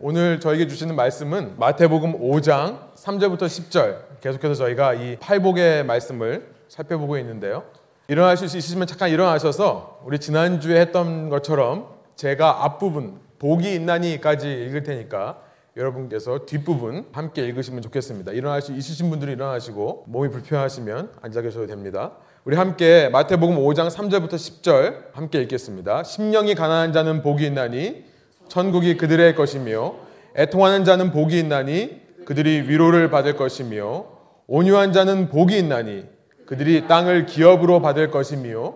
오늘 저에게 주시는 말씀은 마태복음 5장 3절부터 10절 계속해서 저희가 이 팔복의 말씀을 살펴보고 있는데요. 일어나실 수 있으시면 잠깐 일어나셔서 우리 지난주에 했던 것처럼 제가 앞부분 복이 있나니까지 읽을 테니까 여러분께서 뒷부분 함께 읽으시면 좋겠습니다. 일어날 수 있으신 분들은 일어나시고 몸이 불편하시면 앉아 계셔도 됩니다. 우리 함께 마태복음 5장 3절부터 10절 함께 읽겠습니다. 심령이 가난한 자는 복이 있나니 천국이 그들의 것이며 애통하는 자는 복이 있나니 그들이 위로를 받을 것이며 온유한 자는 복이 있나니 그들이 땅을 기업으로 받을 것이며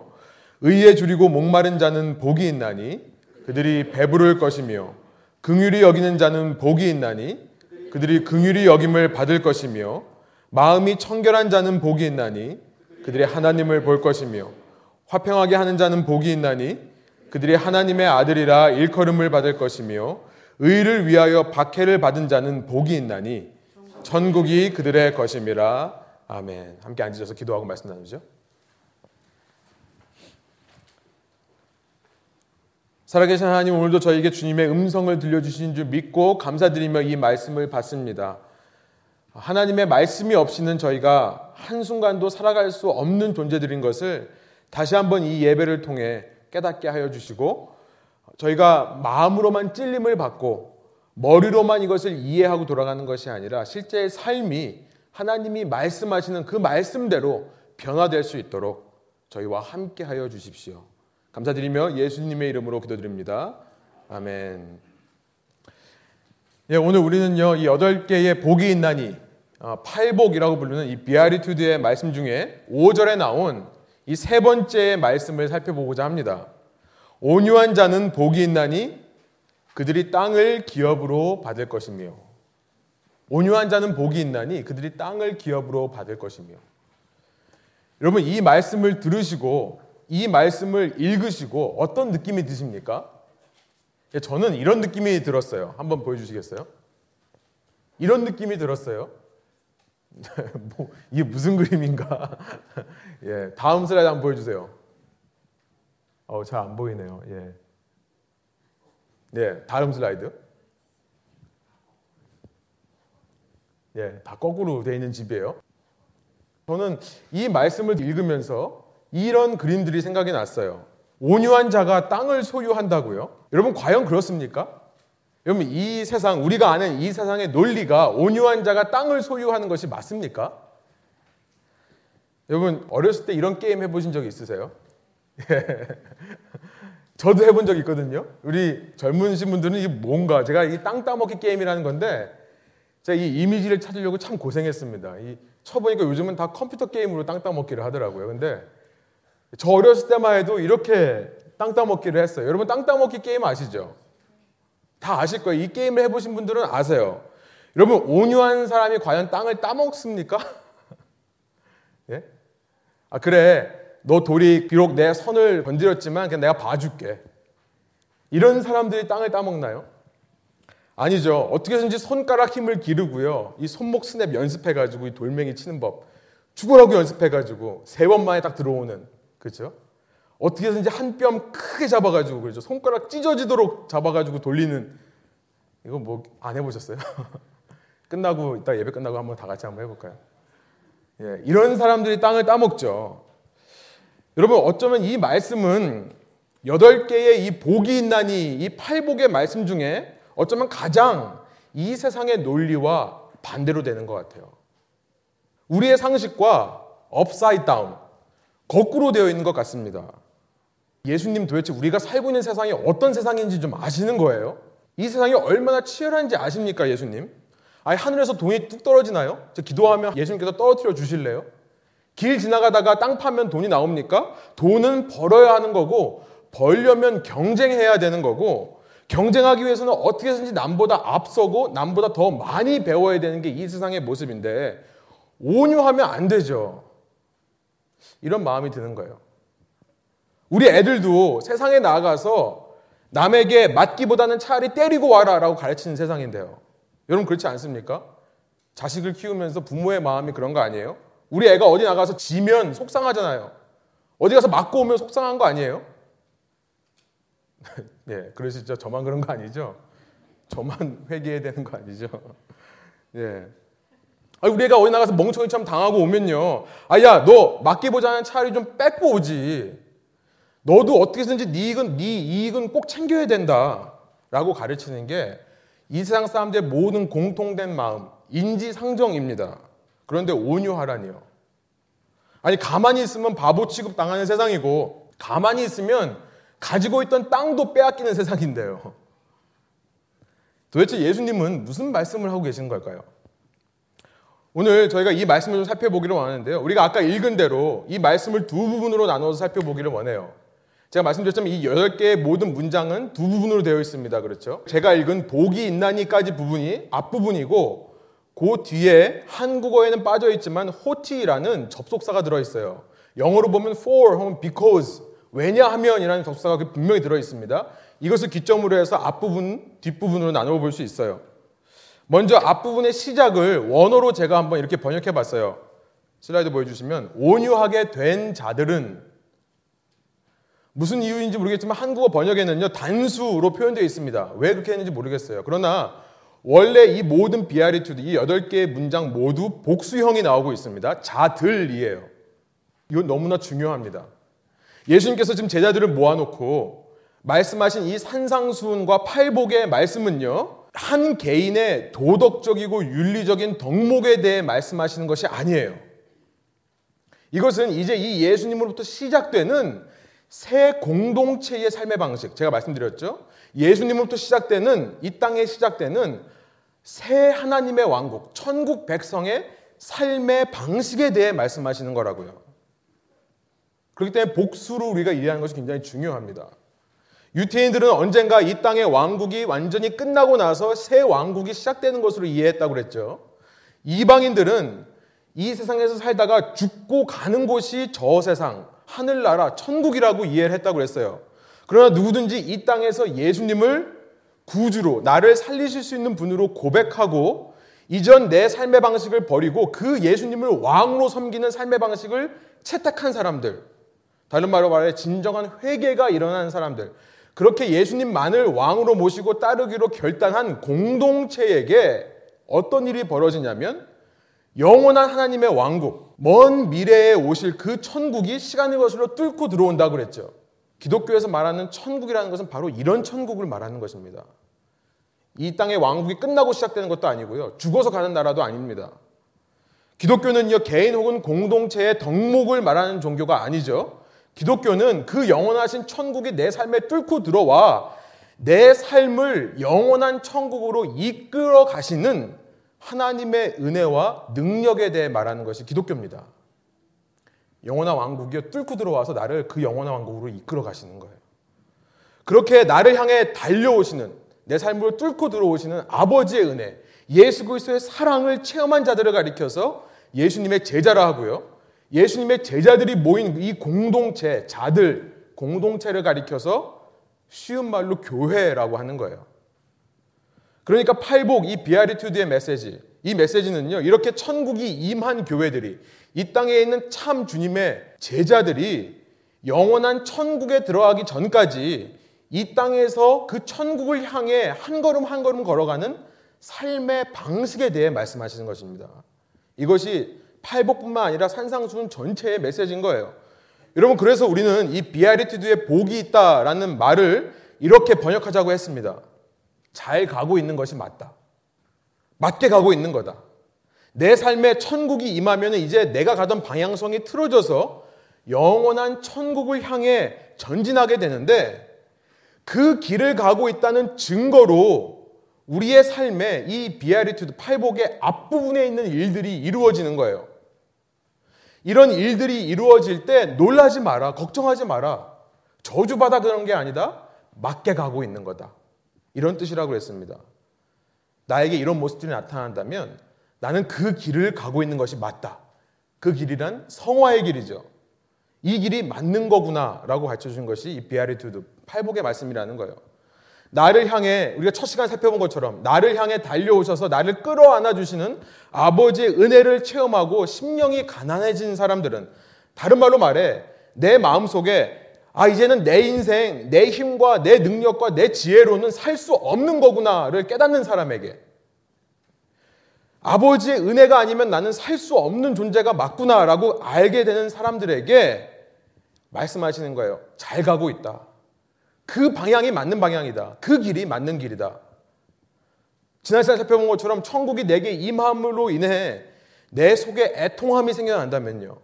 의에 줄이고 목마른 자는 복이 있나니 그들이 배부를 것이며 긍휼히 여기는 자는 복이 있나니 그들이 긍휼히 여김을 받을 것이며 마음이 청결한 자는 복이 있나니 그들이 하나님을 볼 것이며 화평하게 하는 자는 복이 있나니 그들이 하나님의 아들이라 일컬음을 받을 것이며 의를 위하여 박해를 받은 자는 복이 있나니 천국이 그들의 것임이라 아멘. 함께 앉으셔서 기도하고 말씀 나누죠. 살아계신 하나님 오늘도 저에게 주님의 음성을 들려주신 줄 믿고 감사드리며 이 말씀을 받습니다. 하나님의 말씀이 없이는 저희가 한순간도 살아갈 수 없는 존재들인 것을 다시 한번 이 예배를 통해 깨닫게 하여 주시고 저희가 마음으로만 찔림을 받고 머리로만 이것을 이해하고 돌아가는 것이 아니라 실제 삶이 하나님이 말씀하시는 그 말씀대로 변화될 수 있도록 저희와 함께 하여 주십시오. 감사드리며 예수님의 이름으로 기도드립니다. 아멘. 예, 오늘 우리는요, 이 여덟 개의 복이 있나니, 어, 팔복이라고 부르는 이 비아리투드의 말씀 중에 5절에 나온 이 세 번째 말씀을 살펴보고자 합니다. 온유한 자는 복이 있나니 그들이 땅을 기업으로 받을 것이며, 온유한 자는 복이 있나니 그들이 땅을 기업으로 받을 것이며. 여러분, 이 말씀을 들으시고 이 말씀을 읽으시고 어떤 느낌이 드십니까? 예, 저는 이런 느낌이 들었어요. 한번 보여주시겠어요? 이런 느낌이 들었어요. 뭐, 이게 무슨 그림인가? 예, 다음 슬라이드 한번 보여주세요. 어, 잘 안 보이네요. 예. 예, 다음 슬라이드. 예, 다 거꾸로 되어 있는 집이에요. 저는 이 말씀을 읽으면서 이런 그림들이 생각이 났어요. 온유한 자가 땅을 소유한다고요? 여러분 과연 그렇습니까? 여러분 이 세상 우리가 아는 이 세상의 논리가 온유한 자가 땅을 소유하는 것이 맞습니까? 여러분 어렸을 때 이런 게임 해보신 적 있으세요? 저도 해본 적 있거든요. 우리 젊으신 분들은 이게 뭔가 제가 이 땅 따먹기 게임이라는 건데 제가 이 이미지를 찾으려고 참 고생했습니다. 이 쳐보니까 요즘은 다 컴퓨터 게임으로 땅 따먹기를 하더라고요. 근데 저 어렸을 때만 해도 이렇게 땅 따먹기를 했어요. 여러분 땅 따먹기 게임 아시죠? 다 아실 거예요. 이 게임을 해보신 분들은 아세요. 여러분 온유한 사람이 과연 땅을 따먹습니까? 예? 아 그래 너 돌이 비록 내 선을 건드렸지만 그냥 내가 봐줄게. 이런 사람들이 땅을 따먹나요? 아니죠. 어떻게 든지 손가락 힘을 기르고요. 이 손목 스냅 연습해가지고 이 돌멩이 치는 법 죽으라고 연습해가지고 세 번 만에 딱 들어오는 그렇죠? 어떻게든지 한 뼘 크게 잡아가지고 그렇죠. 손가락 찢어지도록 잡아가지고 돌리는 이거 뭐 안 해보셨어요? 끝나고 이따 예배 끝나고 한번 다 같이 한번 해볼까요? 예, 이런 사람들이 땅을 따먹죠. 여러분 어쩌면 이 말씀은 여덟 개의 이 복이 있나니 이 팔복의 말씀 중에 어쩌면 가장 이 세상의 논리와 반대로 되는 것 같아요. 우리의 상식과 upside down, 거꾸로 되어 있는 것 같습니다. 예수님 도대체 우리가 살고 있는 세상이 어떤 세상인지 좀 아시는 거예요? 이 세상이 얼마나 치열한지 아십니까, 예수님? 아니, 하늘에서 돈이 뚝 떨어지나요? 저 기도하면 예수님께서 떨어뜨려 주실래요? 길 지나가다가 땅 파면 돈이 나옵니까? 돈은 벌어야 하는 거고, 벌려면 경쟁해야 되는 거고, 경쟁하기 위해서는 어떻게 해서든지 남보다 앞서고, 남보다 더 많이 배워야 되는 게 이 세상의 모습인데, 온유하면 안 되죠. 이런 마음이 드는 거예요. 우리 애들도 세상에 나가서 남에게 맞기보다는 차라리 때리고 와라 라고 가르치는 세상인데요. 여러분 그렇지 않습니까? 자식을 키우면서 부모의 마음이 그런 거 아니에요? 우리 애가 어디 나가서 지면 속상하잖아요. 어디 가서 맞고 오면 속상한 거 아니에요? 네, 그러시죠. 저만 그런 거 아니죠? 저만 회개해야 되는 거 아니죠? 예. 아, 우리 애가 어디 나가서 멍청이처럼 당하고 오면요. 아, 야, 너 맡기보자는 차라리 좀 뺏고 오지. 너도 어떻게 해서든지 네 이익은, 네 이익은 꼭 챙겨야 된다. 라고 가르치는 게 이 세상 사람들의 모든 공통된 마음, 인지상정입니다. 그런데 온유하라니요. 아니, 가만히 있으면 바보 취급 당하는 세상이고, 가만히 있으면 가지고 있던 땅도 빼앗기는 세상인데요. 도대체 예수님은 무슨 말씀을 하고 계신 걸까요? 오늘 저희가 이 말씀을 좀 살펴보기를 원하는데요. 우리가 아까 읽은 대로 이 말씀을 두 부분으로 나눠서 살펴보기를 원해요. 제가 말씀드렸지만 이 여덟 개의 모든 문장은 두 부분으로 되어 있습니다. 그렇죠? 제가 읽은 복이 있나니까지 부분이 앞부분이고 그 뒤에 한국어에는 빠져 있지만 호티라는 접속사가 들어 있어요. 영어로 보면 for 혹은 because 왜냐하면이라는 접속사가 분명히 들어 있습니다. 이것을 기점으로 해서 앞부분, 뒷부분으로 나눠 볼 수 있어요. 먼저 앞부분의 시작을 원어로 제가 한번 이렇게 번역해 봤어요. 슬라이드 보여주시면 온유하게 된 자들은 무슨 이유인지 모르겠지만 한국어 번역에는요 단수로 표현되어 있습니다. 왜 그렇게 했는지 모르겠어요. 그러나 원래 이 모든 비아리투드 이 여덟 개의 문장 모두 복수형이 나오고 있습니다. 자들이에요. 이건 너무나 중요합니다. 예수님께서 지금 제자들을 모아놓고 말씀하신 이 산상수훈과 팔복의 말씀은요 한 개인의 도덕적이고 윤리적인 덕목에 대해 말씀하시는 것이 아니에요. 이것은 이제 이 예수님으로부터 시작되는 새 공동체의 삶의 방식, 제가 말씀드렸죠. 예수님으로부터 시작되는 이 땅에 시작되는 새 하나님의 왕국, 천국 백성의 삶의 방식에 대해 말씀하시는 거라고요. 그렇기 때문에 복수로 우리가 이해하는 것이 굉장히 중요합니다. 유태인들은 언젠가 이 땅의 왕국이 완전히 끝나고 나서 새 왕국이 시작되는 것으로 이해했다고 그랬죠. 이방인들은 이 세상에서 살다가 죽고 가는 곳이 저 세상, 하늘나라, 천국이라고 이해를 했다고 그랬어요. 그러나 누구든지 이 땅에서 예수님을 구주로, 나를 살리실 수 있는 분으로 고백하고 이전 내 삶의 방식을 버리고 그 예수님을 왕으로 섬기는 삶의 방식을 채택한 사람들, 다른 말로 말해 진정한 회개가 일어난 사람들, 그렇게 예수님만을 왕으로 모시고 따르기로 결단한 공동체에게 어떤 일이 벌어지냐면 영원한 하나님의 왕국, 먼 미래에 오실 그 천국이 시간의 것으로 뚫고 들어온다 그랬죠. 기독교에서 말하는 천국이라는 것은 바로 이런 천국을 말하는 것입니다. 이 땅의 왕국이 끝나고 시작되는 것도 아니고요. 죽어서 가는 나라도 아닙니다. 기독교는요, 개인 혹은 공동체의 덕목을 말하는 종교가 아니죠. 기독교는 그 영원하신 천국이 내 삶에 뚫고 들어와 내 삶을 영원한 천국으로 이끌어 가시는 하나님의 은혜와 능력에 대해 말하는 것이 기독교입니다. 영원한 왕국이 뚫고 들어와서 나를 그 영원한 왕국으로 이끌어 가시는 거예요. 그렇게 나를 향해 달려오시는 내 삶으로 뚫고 들어오시는 아버지의 은혜, 예수 그리스도의 사랑을 체험한 자들을 가리켜서 예수님의 제자라 하고요. 예수님의 제자들이 모인 이 공동체, 자들, 공동체를 가리켜서 쉬운 말로 교회라고 하는 거예요. 그러니까 팔복, 이 비아리투드의 메시지, 이 메시지는요, 이렇게 천국이 임한 교회들이, 이 땅에 있는 참 주님의 제자들이 영원한 천국에 들어가기 전까지 이 땅에서 그 천국을 향해 한 걸음 한 걸음 걸어가는 삶의 방식에 대해 말씀하시는 것입니다. 이것이 팔복뿐만 아니라 산상수훈 전체의 메시지인 거예요. 여러분 그래서 우리는 이 비아리티드에 복이 있다라는 말을 이렇게 번역하자고 했습니다. 잘 가고 있는 것이 맞다. 맞게 가고 있는 거다. 내 삶에 천국이 임하면 이제 내가 가던 방향성이 틀어져서 영원한 천국을 향해 전진하게 되는데 그 길을 가고 있다는 증거로 우리의 삶에 이 비아리투드 팔복의 앞부분에 있는 일들이 이루어지는 거예요. 이런 일들이 이루어질 때 놀라지 마라. 걱정하지 마라. 저주받아 그런 게 아니다. 맞게 가고 있는 거다. 이런 뜻이라고 했습니다. 나에게 이런 모습들이 나타난다면 나는 그 길을 가고 있는 것이 맞다. 그 길이란 성화의 길이죠. 이 길이 맞는 거구나라고 가르쳐 준 것이 이 비아리투드 팔복의 말씀이라는 거예요. 나를 향해 우리가 첫 시간 살펴본 것처럼 나를 향해 달려오셔서 나를 끌어안아 주시는 아버지의 은혜를 체험하고 심령이 가난해진 사람들은 다른 말로 말해 내 마음속에 아, 이제는 내 인생, 내 힘과 내 능력과 내 지혜로는 살 수 없는 거구나를 깨닫는 사람에게 아버지의 은혜가 아니면 나는 살 수 없는 존재가 맞구나라고 알게 되는 사람들에게 말씀하시는 거예요. 잘 가고 있다. 그 방향이 맞는 방향이다. 그 길이 맞는 길이다. 지난 시간에 살펴본 것처럼 천국이 내게 임함으로 인해 내 속에 애통함이 생겨난다면요.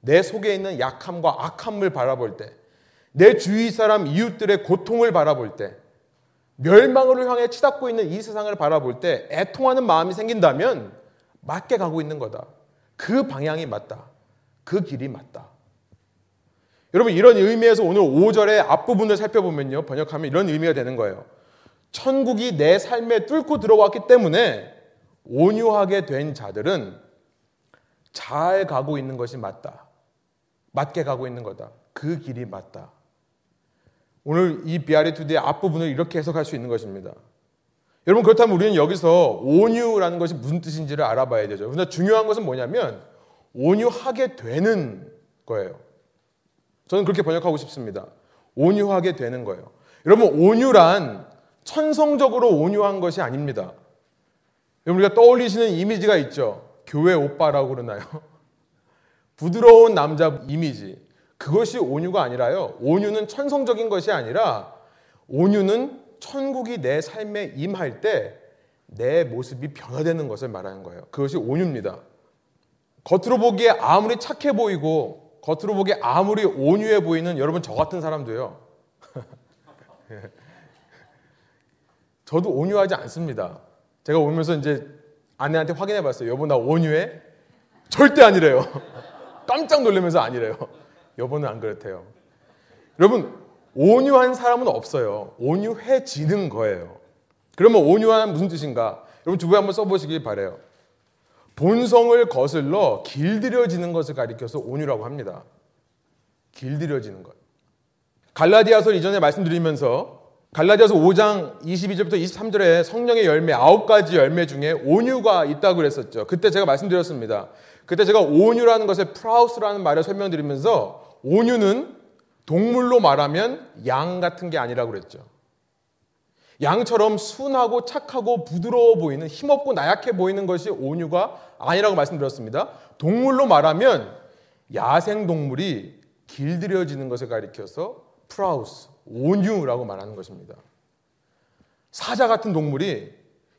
내 속에 있는 약함과 악함을 바라볼 때, 내 주위 사람 이웃들의 고통을 바라볼 때, 멸망을 향해 치닫고 있는 이 세상을 바라볼 때 애통하는 마음이 생긴다면 맞게 가고 있는 거다. 그 방향이 맞다. 그 길이 맞다. 여러분 이런 의미에서 오늘 5절의 앞부분을 살펴보면요. 번역하면 이런 의미가 되는 거예요. 천국이 내 삶에 뚫고 들어왔기 때문에 온유하게 된 자들은 잘 가고 있는 것이 맞다. 맞게 가고 있는 거다. 그 길이 맞다. 오늘 이 비아리 투데의 앞부분을 이렇게 해석할 수 있는 것입니다. 여러분 그렇다면 우리는 여기서 온유라는 것이 무슨 뜻인지를 알아봐야 되죠. 그런데 중요한 것은 뭐냐면 온유하게 되는 거예요. 저는 그렇게 번역하고 싶습니다. 온유하게 되는 거예요. 여러분 온유란 천성적으로 온유한 것이 아닙니다. 우리가 떠올리시는 이미지가 있죠. 교회 오빠라고 그러나요? 부드러운 남자 이미지. 그것이 온유가 아니라요. 온유는 천성적인 것이 아니라 온유는 천국이 내 삶에 임할 때 내 모습이 변화되는 것을 말하는 거예요. 그것이 온유입니다. 겉으로 보기에 아무리 착해 보이고 겉으로 보기에 아무리 온유해 보이는 여러분 저 같은 사람도요. 저도 온유하지 않습니다. 제가 오면서 이제 아내한테 확인해 봤어요. 여보 나 온유해? 절대 아니래요. 깜짝 놀라면서 아니래요. 여보는 안 그렇대요. 여러분, 온유한 사람은 없어요. 온유해지는 거예요. 그러면 온유한 무슨 뜻인가? 여러분 주부에 한번 써보시길 바래요. 본성을 거슬러 길들여지는 것을 가리켜서 온유라고 합니다. 길들여지는 것. 갈라디아서 이전에 말씀드리면서 갈라디아서 5장 22절부터 23절에 성령의 열매 9가지 열매 중에 온유가 있다고 그랬었죠. 그때 제가 말씀드렸습니다. 그때 제가 온유라는 것의 πραΰς라는 말을 설명드리면서 온유는 동물로 말하면 양 같은 게 아니라고 그랬죠. 양처럼 순하고 착하고 부드러워 보이는 힘없고 나약해 보이는 것이 온유가 아니라고 말씀드렸습니다. 동물로 말하면 야생 동물이 길들여지는 것을 가리켜서 πραΰς, 온유라고 말하는 것입니다. 사자 같은 동물이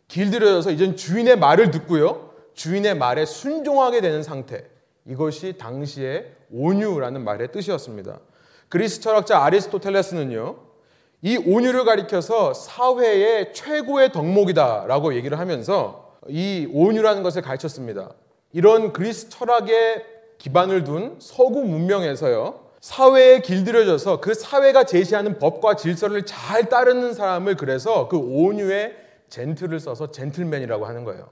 길들여져서 이젠 주인의 말을 듣고요. 주인의 말에 순종하게 되는 상태. 이것이 당시에 온유라는 말의 뜻이었습니다. 그리스 철학자 아리스토텔레스는요, 이 온유를 가리켜서 사회의 최고의 덕목이다라고 얘기를 하면서 이 온유라는 것을 가르쳤습니다. 이런 그리스 철학에 기반을 둔 서구 문명에서요, 사회에 길들여져서 그 사회가 제시하는 법과 질서를 잘 따르는 사람을 그래서 그 온유의 젠틀을 써서 젠틀맨이라고 하는 거예요.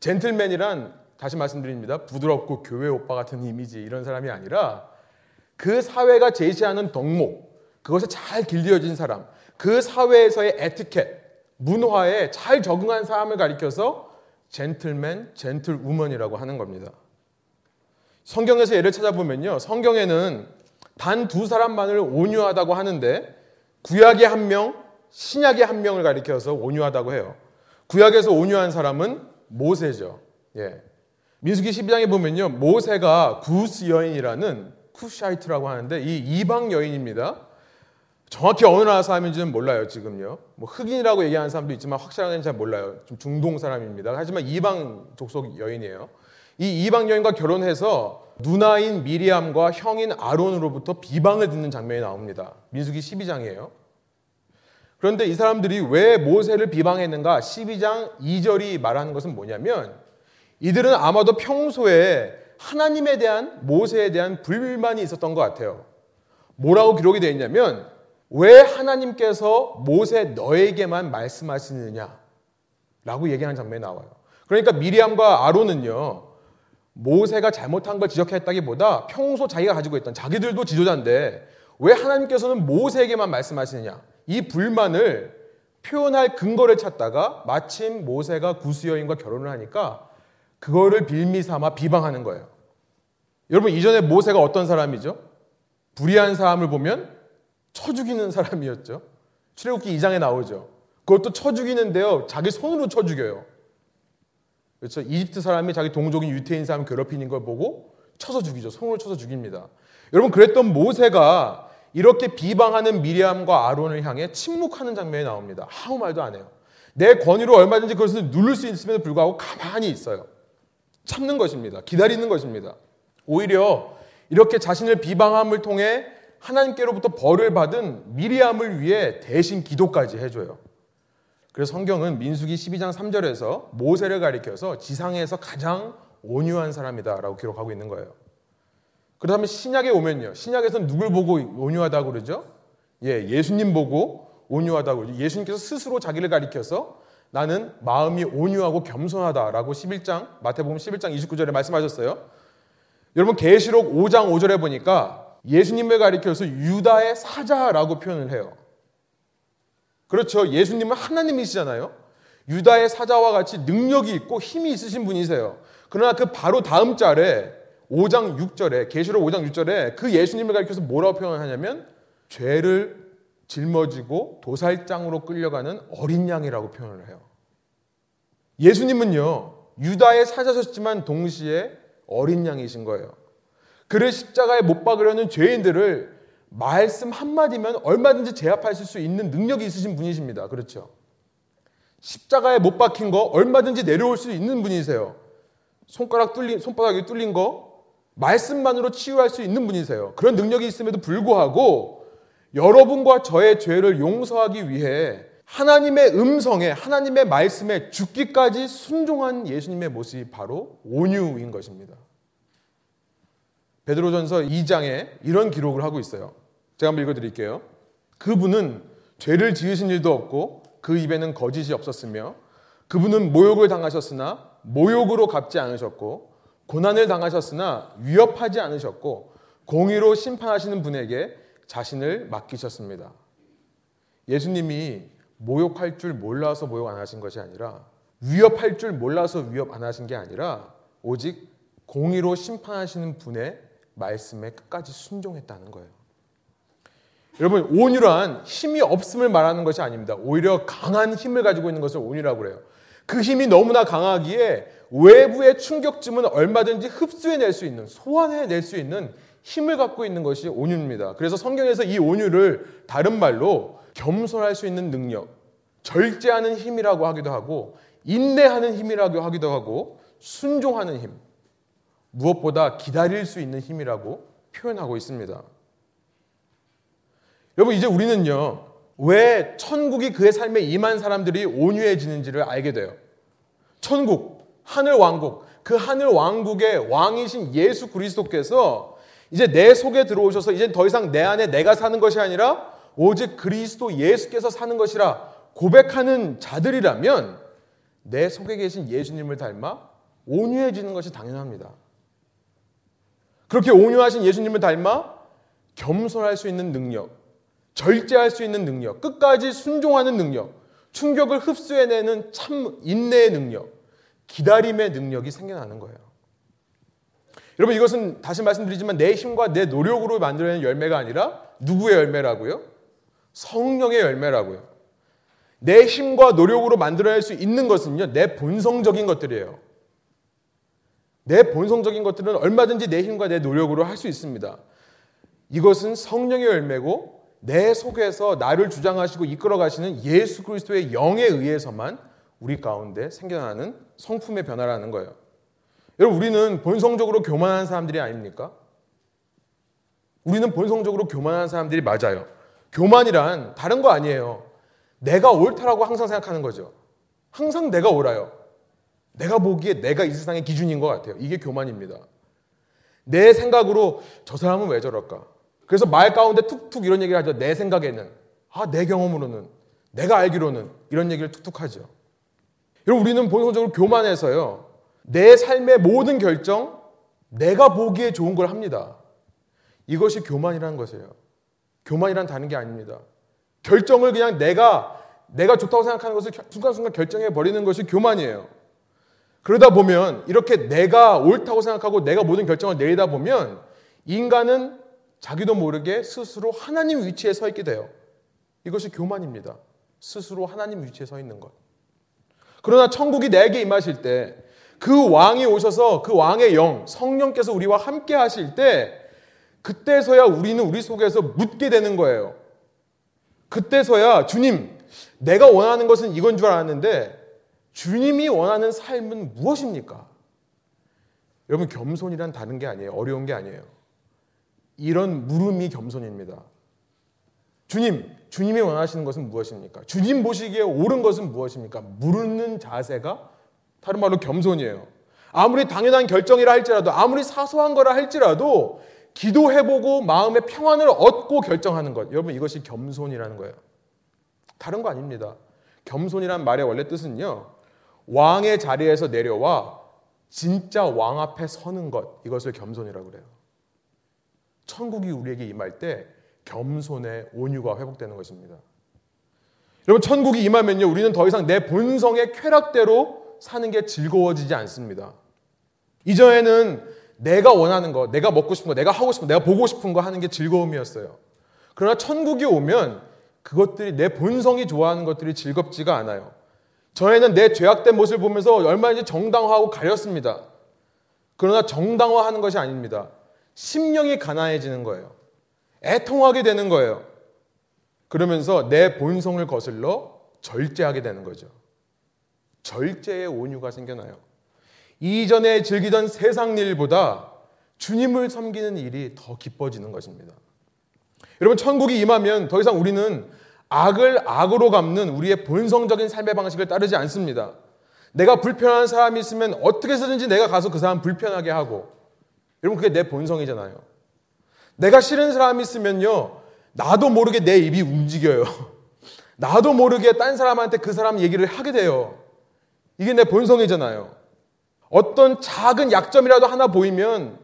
젠틀맨이란 다시 말씀드립니다. 부드럽고 교회 오빠 같은 이미지 이런 사람이 아니라 그 사회가 제시하는 덕목, 그것에 잘 길들여진 사람, 그 사회에서의 에티켓, 문화에 잘 적응한 사람을 가리켜서 젠틀맨, 젠틀우먼이라고 하는 겁니다. 성경에서 예를 찾아보면요. 성경에는 단 두 사람만을 온유하다고 하는데 구약의 한 명, 신약의 한 명을 가리켜서 온유하다고 해요. 구약에서 온유한 사람은 모세죠. 예. 민수기 12장에 보면요. 모세가 구스 여인이라는 쿠샤이트라고 하는데 이 이방 여인입니다. 정확히 어느 나라 사람인지는 몰라요, 지금요. 뭐 흑인이라고 얘기하는 사람도 있지만 확실하게는 잘 몰라요. 좀 중동 사람입니다. 하지만 이방 족속 여인이에요. 이 이방 여인과 결혼해서 누나인 미리암과 형인 아론으로부터 비방을 듣는 장면이 나옵니다. 민수기 12장이에요. 그런데 이 사람들이 왜 모세를 비방했는가? 12장 2절이 말하는 것은 뭐냐면 이들은 아마도 평소에 하나님에 대한 모세에 대한 불만이 있었던 것 같아요. 뭐라고 기록이 되어 있냐면 왜 하나님께서 모세 너에게만 말씀하시느냐? 라고 얘기하는 장면이 나와요. 그러니까 미리암과 아론은요, 모세가 잘못한 걸 지적했다기보다 평소 자기가 가지고 있던 자기들도 지도자인데 왜 하나님께서는 모세에게만 말씀하시느냐? 이 불만을 표현할 근거를 찾다가 마침 모세가 구스 여인과 결혼을 하니까 그거를 빌미 삼아 비방하는 거예요. 여러분 이전에 모세가 어떤 사람이죠? 불의한 사람을 보면 쳐 죽이는 사람이었죠. 출애굽기 2장에 나오죠. 그것도 쳐 죽이는데요. 자기 손으로 쳐 죽여요. 그렇죠. 이집트 사람이 자기 동족인 유태인 사람 괴롭히는 걸 보고 쳐서 죽이죠. 손으로 쳐서 죽입니다. 여러분 그랬던 모세가 이렇게 비방하는 미리암과 아론을 향해 침묵하는 장면이 나옵니다. 아무 말도 안 해요. 내 권위로 얼마든지 그것을 누를 수 있음에도 불구하고 가만히 있어요. 참는 것입니다. 기다리는 것입니다. 오히려 이렇게 자신을 비방함을 통해 하나님께로부터 벌을 받은 미리암을 위해 대신 기도까지 해줘요. 그래서 성경은 민수기 12장 3절에서 모세를 가리켜서 지상에서 가장 온유한 사람이다라고 기록하고 있는 거예요. 그렇다면 신약에 오면요. 신약에서는 누굴 보고 온유하다고 그러죠? 예, 예수님 보고 온유하다고 그러죠. 예수님께서 스스로 자기를 가리켜서 나는 마음이 온유하고 겸손하다라고 11장 마태복음 11장 29절에 말씀하셨어요. 여러분 계시록 5장 5절에 보니까 예수님을 가리켜서 유다의 사자라고 표현을 해요. 그렇죠. 예수님은 하나님이시잖아요. 유다의 사자와 같이 능력이 있고 힘이 있으신 분이세요. 그러나 그 바로 다음 절에 5장 6절에 계시록 5장 6절에 그 예수님을 가리켜서 뭐라고 표현하냐면 죄를 짊어지고 도살장으로 끌려가는 어린 양이라고 표현을 해요. 예수님은요. 유다의 사자셨지만 동시에 어린 양이신 거예요. 그를 십자가에 못 박으려는 죄인들을 말씀 한마디면 얼마든지 제압하실 수 있는 능력이 있으신 분이십니다. 그렇죠? 십자가에 못 박힌 거 얼마든지 내려올 수 있는 분이세요. 손가락 뚫린, 손바닥이 뚫린 거 말씀만으로 치유할 수 있는 분이세요. 그런 능력이 있음에도 불구하고 여러분과 저의 죄를 용서하기 위해 하나님의 음성에, 하나님의 말씀에 죽기까지 순종한 예수님의 모습이 바로 온유인 것입니다. 베드로전서 2장에 이런 기록을 하고 있어요. 제가 한번 읽어 드릴게요. 그분은 죄를 지으신 일도 없고 그 입에는 거짓이 없었으며 그분은 모욕을 당하셨으나 모욕으로 갚지 않으셨고 고난을 당하셨으나 위협하지 않으셨고 공의로 심판하시는 분에게 자신을 맡기셨습니다. 예수님이 모욕할 줄 몰라서 모욕 안 하신 것이 아니라 위협할 줄 몰라서 위협 안 하신 게 아니라 오직 공의로 심판하시는 분의 말씀에 끝까지 순종했다는 거예요. 여러분 온유란 힘이 없음을 말하는 것이 아닙니다. 오히려 강한 힘을 가지고 있는 것을 온유라고 그래요. 그 힘이 너무나 강하기에 외부의 충격쯤은 얼마든지 흡수해낼 수 있는 소환해낼 수 있는 힘을 갖고 있는 것이 온유입니다. 그래서 성경에서 이 온유를 다른 말로 겸손할 수 있는 능력, 절제하는 힘이라고 하기도 하고 인내하는 힘이라고 하기도 하고 순종하는 힘, 무엇보다 기다릴 수 있는 힘이라고 표현하고 있습니다. 여러분 이제 우리는요. 왜 천국이 그의 삶에 임한 사람들이 온유해지는지를 알게 돼요. 천국, 하늘 왕국, 그 하늘 왕국의 왕이신 예수 그리스도께서 이제 내 속에 들어오셔서 이제 더 이상 내 안에 내가 사는 것이 아니라 오직 그리스도 예수께서 사는 것이라 고백하는 자들이라면 내 속에 계신 예수님을 닮아 온유해지는 것이 당연합니다. 그렇게 온유하신 예수님을 닮아 겸손할 수 있는 능력, 절제할 수 있는 능력, 끝까지 순종하는 능력, 충격을 흡수해내는 참 인내의 능력, 기다림의 능력이 생겨나는 거예요. 여러분 이것은 다시 말씀드리지만 내 힘과 내 노력으로 만들어낸 열매가 아니라 누구의 열매라고요? 성령의 열매라고요. 내 힘과 노력으로 만들어낼 수 있는 것은요, 내 본성적인 것들이에요. 내 본성적인 것들은 얼마든지 내 힘과 내 노력으로 할 수 있습니다. 이것은 성령의 열매고 내 속에서 나를 주장하시고 이끌어 가시는 예수 그리스도의 영에 의해서만 우리 가운데 생겨나는 성품의 변화라는 거예요. 여러분 우리는 본성적으로 교만한 사람들이 아닙니까? 우리는 본성적으로 교만한 사람들이 맞아요. 교만이란 다른 거 아니에요. 내가 옳다라고 항상 생각하는 거죠. 항상 내가 옳아요. 내가 보기에 내가 이 세상의 기준인 것 같아요. 이게 교만입니다. 내 생각으로 저 사람은 왜 저럴까? 그래서 말 가운데 툭툭 이런 얘기를 하죠. 내 생각에는. 아, 내 경험으로는. 내가 알기로는. 이런 얘기를 툭툭 하죠. 여러분, 우리는 본성적으로 교만해서요. 내 삶의 모든 결정, 내가 보기에 좋은 걸 합니다. 이것이 교만이라는 것이에요. 교만이란 다른 게 아닙니다. 결정을 그냥 내가 내가 좋다고 생각하는 것을 순간순간 결정해 버리는 것이 교만이에요. 그러다 보면 이렇게 내가 옳다고 생각하고 내가 모든 결정을 내리다 보면 인간은 자기도 모르게 스스로 하나님 위치에 서 있게 돼요. 이것이 교만입니다. 스스로 하나님 위치에 서 있는 것. 그러나 천국이 내게 임하실 때 그 왕이 오셔서 그 왕의 영, 성령께서 우리와 함께 하실 때 그때서야 우리는 우리 속에서 묻게 되는 거예요. 그때서야 주님, 내가 원하는 것은 이건 줄 알았는데 주님이 원하는 삶은 무엇입니까? 여러분 겸손이란 다른 게 아니에요. 어려운 게 아니에요. 이런 물음이 겸손입니다. 주님, 주님이 원하시는 것은 무엇입니까? 주님 보시기에 옳은 것은 무엇입니까? 물는 자세가 다른 말로 겸손이에요. 아무리 당연한 결정이라 할지라도, 아무리 사소한 거라 할지라도, 기도해보고 마음의 평안을 얻고 결정하는 것. 여러분, 이것이 겸손이라는 거예요. 다른 거 아닙니다. 겸손이란 말의 원래 뜻은요, 왕의 자리에서 내려와 진짜 왕 앞에 서는 것. 이것을 겸손이라고 그래요. 천국이 우리에게 임할 때 겸손의 온유가 회복되는 것입니다. 여러분, 천국이 임하면요, 우리는 더 이상 내 본성의 쾌락대로 사는 게 즐거워지지 않습니다. 이전에는 내가 원하는 거, 내가 먹고 싶은 거, 내가 하고 싶은 거, 내가 보고 싶은 거 하는 게 즐거움이었어요. 그러나 천국이 오면 그것들이 내 본성이 좋아하는 것들이 즐겁지가 않아요. 전에는 내 죄악된 모습을 보면서 얼마든지 정당화하고 가렸습니다. 그러나 정당화하는 것이 아닙니다. 심령이 가난해지는 거예요. 애통하게 되는 거예요. 그러면서 내 본성을 거슬러 절제하게 되는 거죠. 절제의 온유가 생겨나요. 이전에 즐기던 세상 일보다 주님을 섬기는 일이 더 기뻐지는 것입니다. 여러분, 천국이 임하면 더 이상 우리는 악을 악으로 갚는 우리의 본성적인 삶의 방식을 따르지 않습니다. 내가 불편한 사람이 있으면 어떻게 해서든지 내가 가서 그 사람 불편하게 하고, 여러분, 그게 내 본성이잖아요. 내가 싫은 사람이 있으면요, 나도 모르게 내 입이 움직여요. 나도 모르게 딴 사람한테 그 사람 얘기를 하게 돼요. 이게 내 본성이잖아요. 어떤 작은 약점이라도 하나 보이면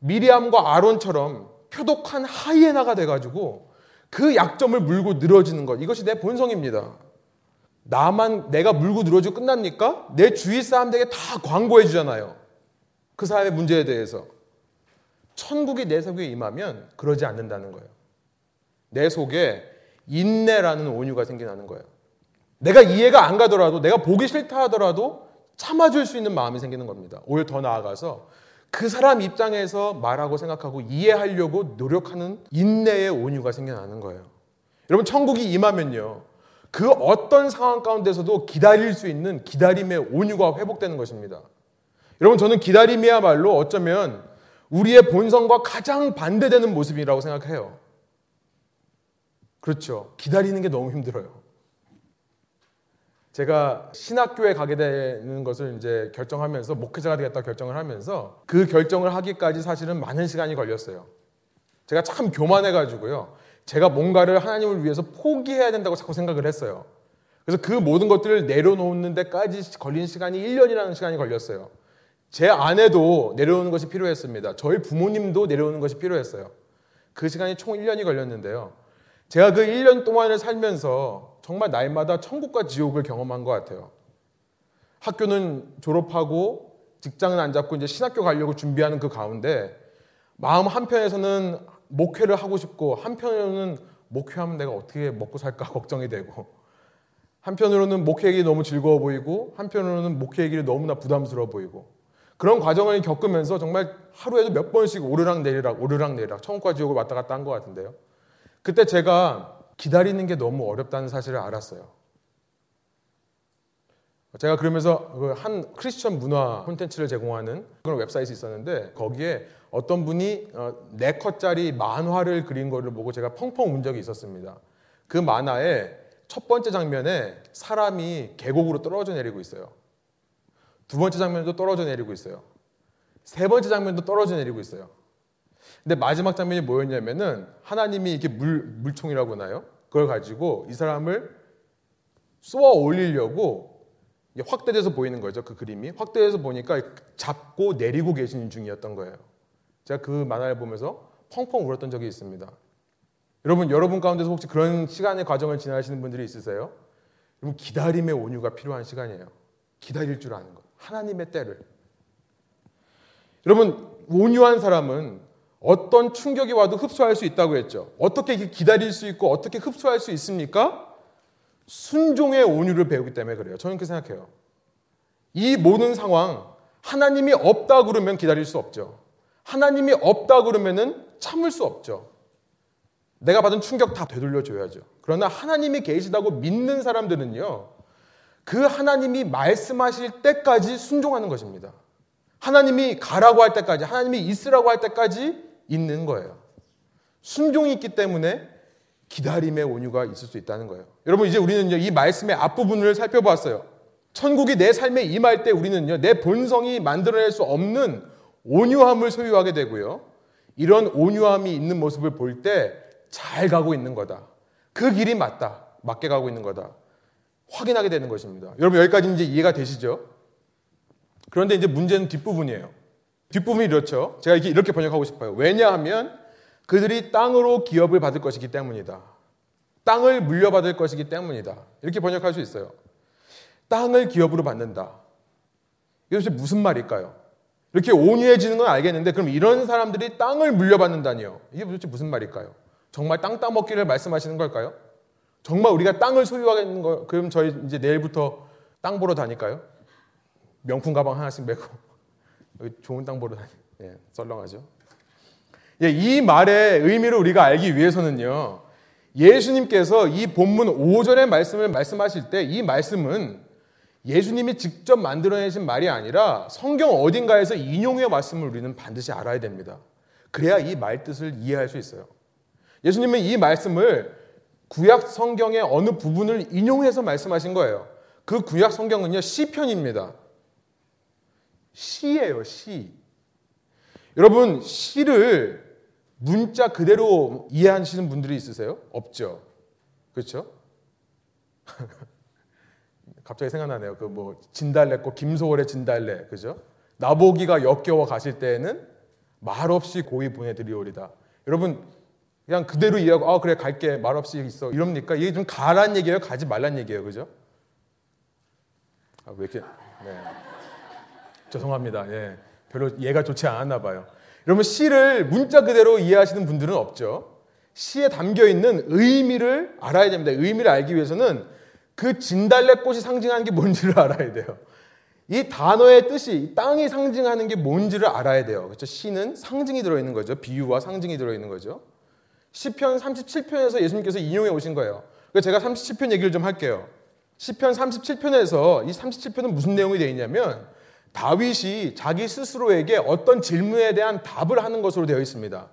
미리암과 아론처럼 표독한 하이에나가 돼가지고 그 약점을 물고 늘어지는 것. 이것이 내 본성입니다. 나만 내가 물고 늘어지고 끝납니까? 내 주위 사람들에게 다 광고해 주잖아요. 그 사람의 문제에 대해서. 천국이 내 속에 임하면 그러지 않는다는 거예요. 내 속에 인내라는 온유가 생겨나는 거예요. 내가 이해가 안 가더라도 내가 보기 싫다 하더라도 참아줄 수 있는 마음이 생기는 겁니다. 오히려 더 나아가서 그 사람 입장에서 말하고 생각하고 이해하려고 노력하는 인내의 온유가 생겨나는 거예요. 여러분, 천국이 임하면요. 그 어떤 상황 가운데서도 기다릴 수 있는 기다림의 온유가 회복되는 것입니다. 여러분, 저는 기다림이야말로 어쩌면 우리의 본성과 가장 반대되는 모습이라고 생각해요. 그렇죠. 기다리는 게 너무 힘들어요. 제가 신학교에 가게 되는 것을 이제 결정하면서 목회자가 되겠다 결정을 하면서 그 결정을 하기까지 사실은 많은 시간이 걸렸어요. 제가 참 교만해가지고요. 제가 뭔가를 하나님을 위해서 포기해야 된다고 자꾸 생각을 했어요. 그래서 그 모든 것들을 내려놓는 데까지 걸린 시간이 1년이라는 시간이 걸렸어요. 제 아내도 내려오는 것이 필요했습니다. 저희 부모님도 내려오는 것이 필요했어요. 그 시간이 총 1년이 걸렸는데요. 제가 그 1년 동안을 살면서 정말 날마다 천국과 지옥을 경험한 것 같아요. 학교는 졸업하고 직장은 안 잡고 이제 신학교 가려고 준비하는 그 가운데 마음 한편에서는 목회를 하고 싶고 한편으로는 목회하면 내가 어떻게 먹고 살까 걱정이 되고 한편으로는 목회 기 너무 즐거워 보이고 한편으로는 목회 얘기를 너무나 부담스러워 보이고 그런 과정을 겪으면서 정말 하루에도 몇 번씩 오르락 내리락 오르락 내리락 천국과 지옥을 왔다 갔다 한 것 같은데요. 그때 제가 기다리는 게 너무 어렵다는 사실을 알았어요. 제가 그러면서 그한 크리스천 문화 콘텐츠를 제공하는 그런 웹사이트이 있었는데 거기에 어떤 분이 어, 네 컷짜리 만화를 그린 거를 보고 제가 펑펑 운 적이 있었습니다. 그 만화의 첫 번째 장면에 사람이 계곡으로 떨어져 내리고 있어요. 두 번째 장면도 떨어져 내리고 있어요. 세 번째 장면도 떨어져 내리고 있어요. 근데 마지막 장면이 뭐였냐면은 하나님이 이렇게 물, 물총이라고 하나요? 그걸 가지고 이 사람을 쏘아 올리려고 확대돼서 보이는 거죠. 그 그림이. 확대해서 보니까 잡고 내리고 계시는 중이었던 거예요. 제가 그 만화를 보면서 펑펑 울었던 적이 있습니다. 여러분, 여러분 가운데서 혹시 그런 시간의 과정을 지나시는 분들이 있으세요? 여러분, 기다림의 온유가 필요한 시간이에요. 기다릴 줄 아는 것. 하나님의 때를. 여러분, 온유한 사람은 어떤 충격이 와도 흡수할 수 있다고 했죠. 어떻게 기다릴 수 있고 어떻게 흡수할 수 있습니까? 순종의 온유를 배우기 때문에 그래요. 저는 그렇게 생각해요. 이 모든 상황 하나님이 없다 그러면 기다릴 수 없죠. 하나님이 없다 그러면은 참을 수 없죠. 내가 받은 충격 다 되돌려 줘야죠. 그러나 하나님이 계시다고 믿는 사람들은요. 그 하나님이 말씀하실 때까지 순종하는 것입니다. 하나님이 가라고 할 때까지, 하나님이 있으라고 할 때까지 있는 거예요. 순종이 있기 때문에 기다림의 온유가 있을 수 있다는 거예요. 여러분, 이제 우리는 이 말씀의 앞부분을 살펴봤어요. 천국이 내 삶에 임할 때 우리는요, 내 본성이 만들어낼 수 없는 온유함을 소유하게 되고요. 이런 온유함이 있는 모습을 볼 때 잘 가고 있는 거다. 그 길이 맞다. 맞게 가고 있는 거다. 확인하게 되는 것입니다. 여러분, 여기까지 이제 이해가 되시죠? 그런데 이제 문제는 뒷부분이에요. 뒷부분이 이렇죠. 제가 이렇게, 번역하고 싶어요. 왜냐하면 그들이 땅으로 기업을 받을 것이기 때문이다. 땅을 물려받을 것이기 때문이다. 이렇게 번역할 수 있어요. 땅을 기업으로 받는다. 이것이 무슨 말일까요? 이렇게 온유해지는 건 알겠는데 그럼 이런 사람들이 땅을 물려받는다니요. 이게 도대체 무슨 말일까요? 정말 땅 따먹기를 말씀하시는 걸까요? 정말 우리가 땅을 소유하겠는 거 그럼 저희 이제 내일부터 땅 보러 다닐까요? 명품 가방 하나씩 메고 좋은 땅 보러 다니. 예, 썰렁하죠. 예, 이 말의 의미를 우리가 알기 위해서는요. 예수님께서 이 본문 5절의 말씀을 말씀하실 때 이 말씀은 예수님이 직접 만들어내신 말이 아니라 성경 어딘가에서 인용해 말씀을 우리는 반드시 알아야 됩니다. 그래야 이 말 뜻을 이해할 수 있어요. 예수님은 이 말씀을 구약 성경의 어느 부분을 인용해서 말씀하신 거예요. 그 구약 성경은요, 시편입니다. 시예요, 시. 여러분, 시를 문자 그대로 이해하시는 분들이 있으세요? 없죠. 그렇죠? 갑자기 생각나네요. 그 뭐 진달래꽃 김소월의 진달래, 그죠? 나보기가 역겨워 가실 때에는 말없이 고이 보내 드리오리다. 여러분 그냥 그대로 이해하고 아 그래 갈게 말없이 있어 이럽니까? 이게 좀 가란 얘기예요, 가지 말란 얘기예요, 그죠? 아, 왜 이렇게 네. 죄송합니다. 예. 별로 얘가 좋지 않았나 봐요. 여러분 시를 문자 그대로 이해하시는 분들은 없죠. 시에 담겨 있는 의미를 알아야 됩니다. 의미를 알기 위해서는 그 진달래꽃이 상징하는 게 뭔지를 알아야 돼요. 이 단어의 뜻이 땅이 상징하는 게 뭔지를 알아야 돼요. 그렇죠? 시는 상징이 들어 있는 거죠. 비유와 상징이 들어 있는 거죠. 시편 37편에서 예수님께서 인용해 오신 거예요. 그래서 제가 37편 얘기를 좀 할게요. 시편 37편에서 이 37편은 무슨 내용이 되어 있냐면 다윗이 자기 스스로에게 어떤 질문에 대한 답을 하는 것으로 되어 있습니다.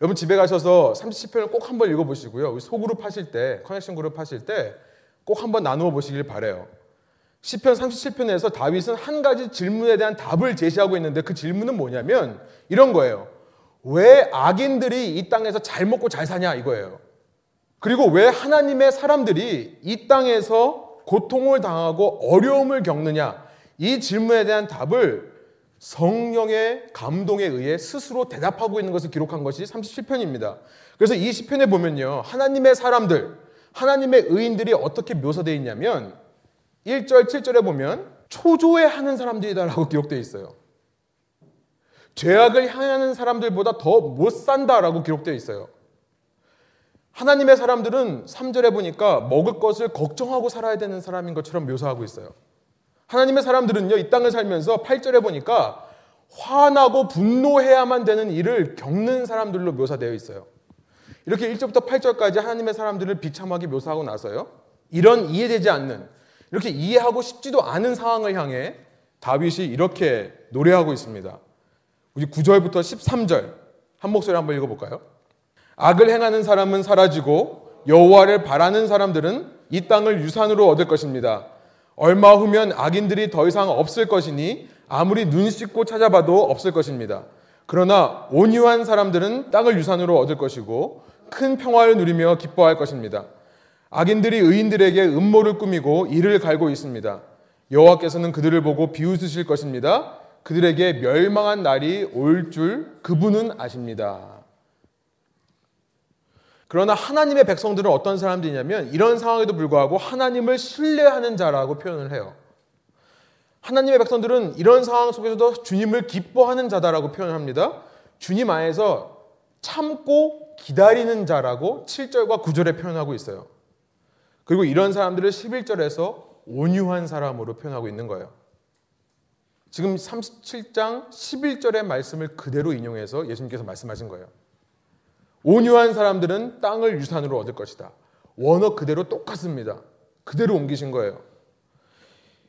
여러분 집에 가셔서 37편을 꼭 한번 읽어보시고요. 소그룹 하실 때, 커넥션 그룹 하실 때 꼭 한번 나누어 보시길 바래요. 시편 37편에서 다윗은 한 가지 질문에 대한 답을 제시하고 있는데 그 질문은 뭐냐면 이런 거예요. 왜 악인들이 이 땅에서 잘 먹고 잘 사냐 이거예요. 그리고 왜 하나님의 사람들이 이 땅에서 고통을 당하고 어려움을 겪느냐 이 질문에 대한 답을 성령의 감동에 의해 스스로 대답하고 있는 것을 기록한 것이 37편입니다. 그래서 이 시편에 보면요. 하나님의 사람들, 하나님의 의인들이 어떻게 묘사되어 있냐면 1절, 7절에 보면 초조해 하는 사람들이다라고 기록되어 있어요. 죄악을 향하는 사람들보다 더 못 산다라고 기록되어 있어요. 하나님의 사람들은 3절에 보니까 먹을 것을 걱정하고 살아야 되는 사람인 것처럼 묘사하고 있어요. 하나님의 사람들은요, 이 땅을 살면서 8절에 보니까 화나고 분노해야만 되는 일을 겪는 사람들로 묘사되어 있어요. 이렇게 1절부터 8절까지 하나님의 사람들을 비참하게 묘사하고 나서요. 이런 이해되지 않는, 이렇게 이해하고 싶지도 않은 상황을 향해 다윗이 이렇게 노래하고 있습니다. 우리 9절부터 13절 한 목소리 한번 읽어볼까요? 악을 행하는 사람은 사라지고 여호와를 바라는 사람들은 이 땅을 유산으로 얻을 것입니다. 얼마 후면 악인들이 더 이상 없을 것이니 아무리 눈 씻고 찾아봐도 없을 것입니다. 그러나 온유한 사람들은 땅을 유산으로 얻을 것이고 큰 평화를 누리며 기뻐할 것입니다. 악인들이 의인들에게 음모를 꾸미고 이를 갈고 있습니다. 여호와께서는 그들을 보고 비웃으실 것입니다. 그들에게 멸망한 날이 올 줄 그분은 아십니다. 그러나 하나님의 백성들은 어떤 사람들이냐면 이런 상황에도 불구하고 하나님을 신뢰하는 자라고 표현을 해요. 하나님의 백성들은 이런 상황 속에서도 주님을 기뻐하는 자다라고 표현합니다. 주님 안에서 참고 기다리는 자라고 7절과 9절에 표현하고 있어요. 그리고 이런 사람들을 11절에서 온유한 사람으로 표현하고 있는 거예요. 지금 37장 11절의 말씀을 그대로 인용해서 예수님께서 말씀하신 거예요. 온유한 사람들은 땅을 유산으로 얻을 것이다. 원어 그대로 똑같습니다. 그대로 옮기신 거예요.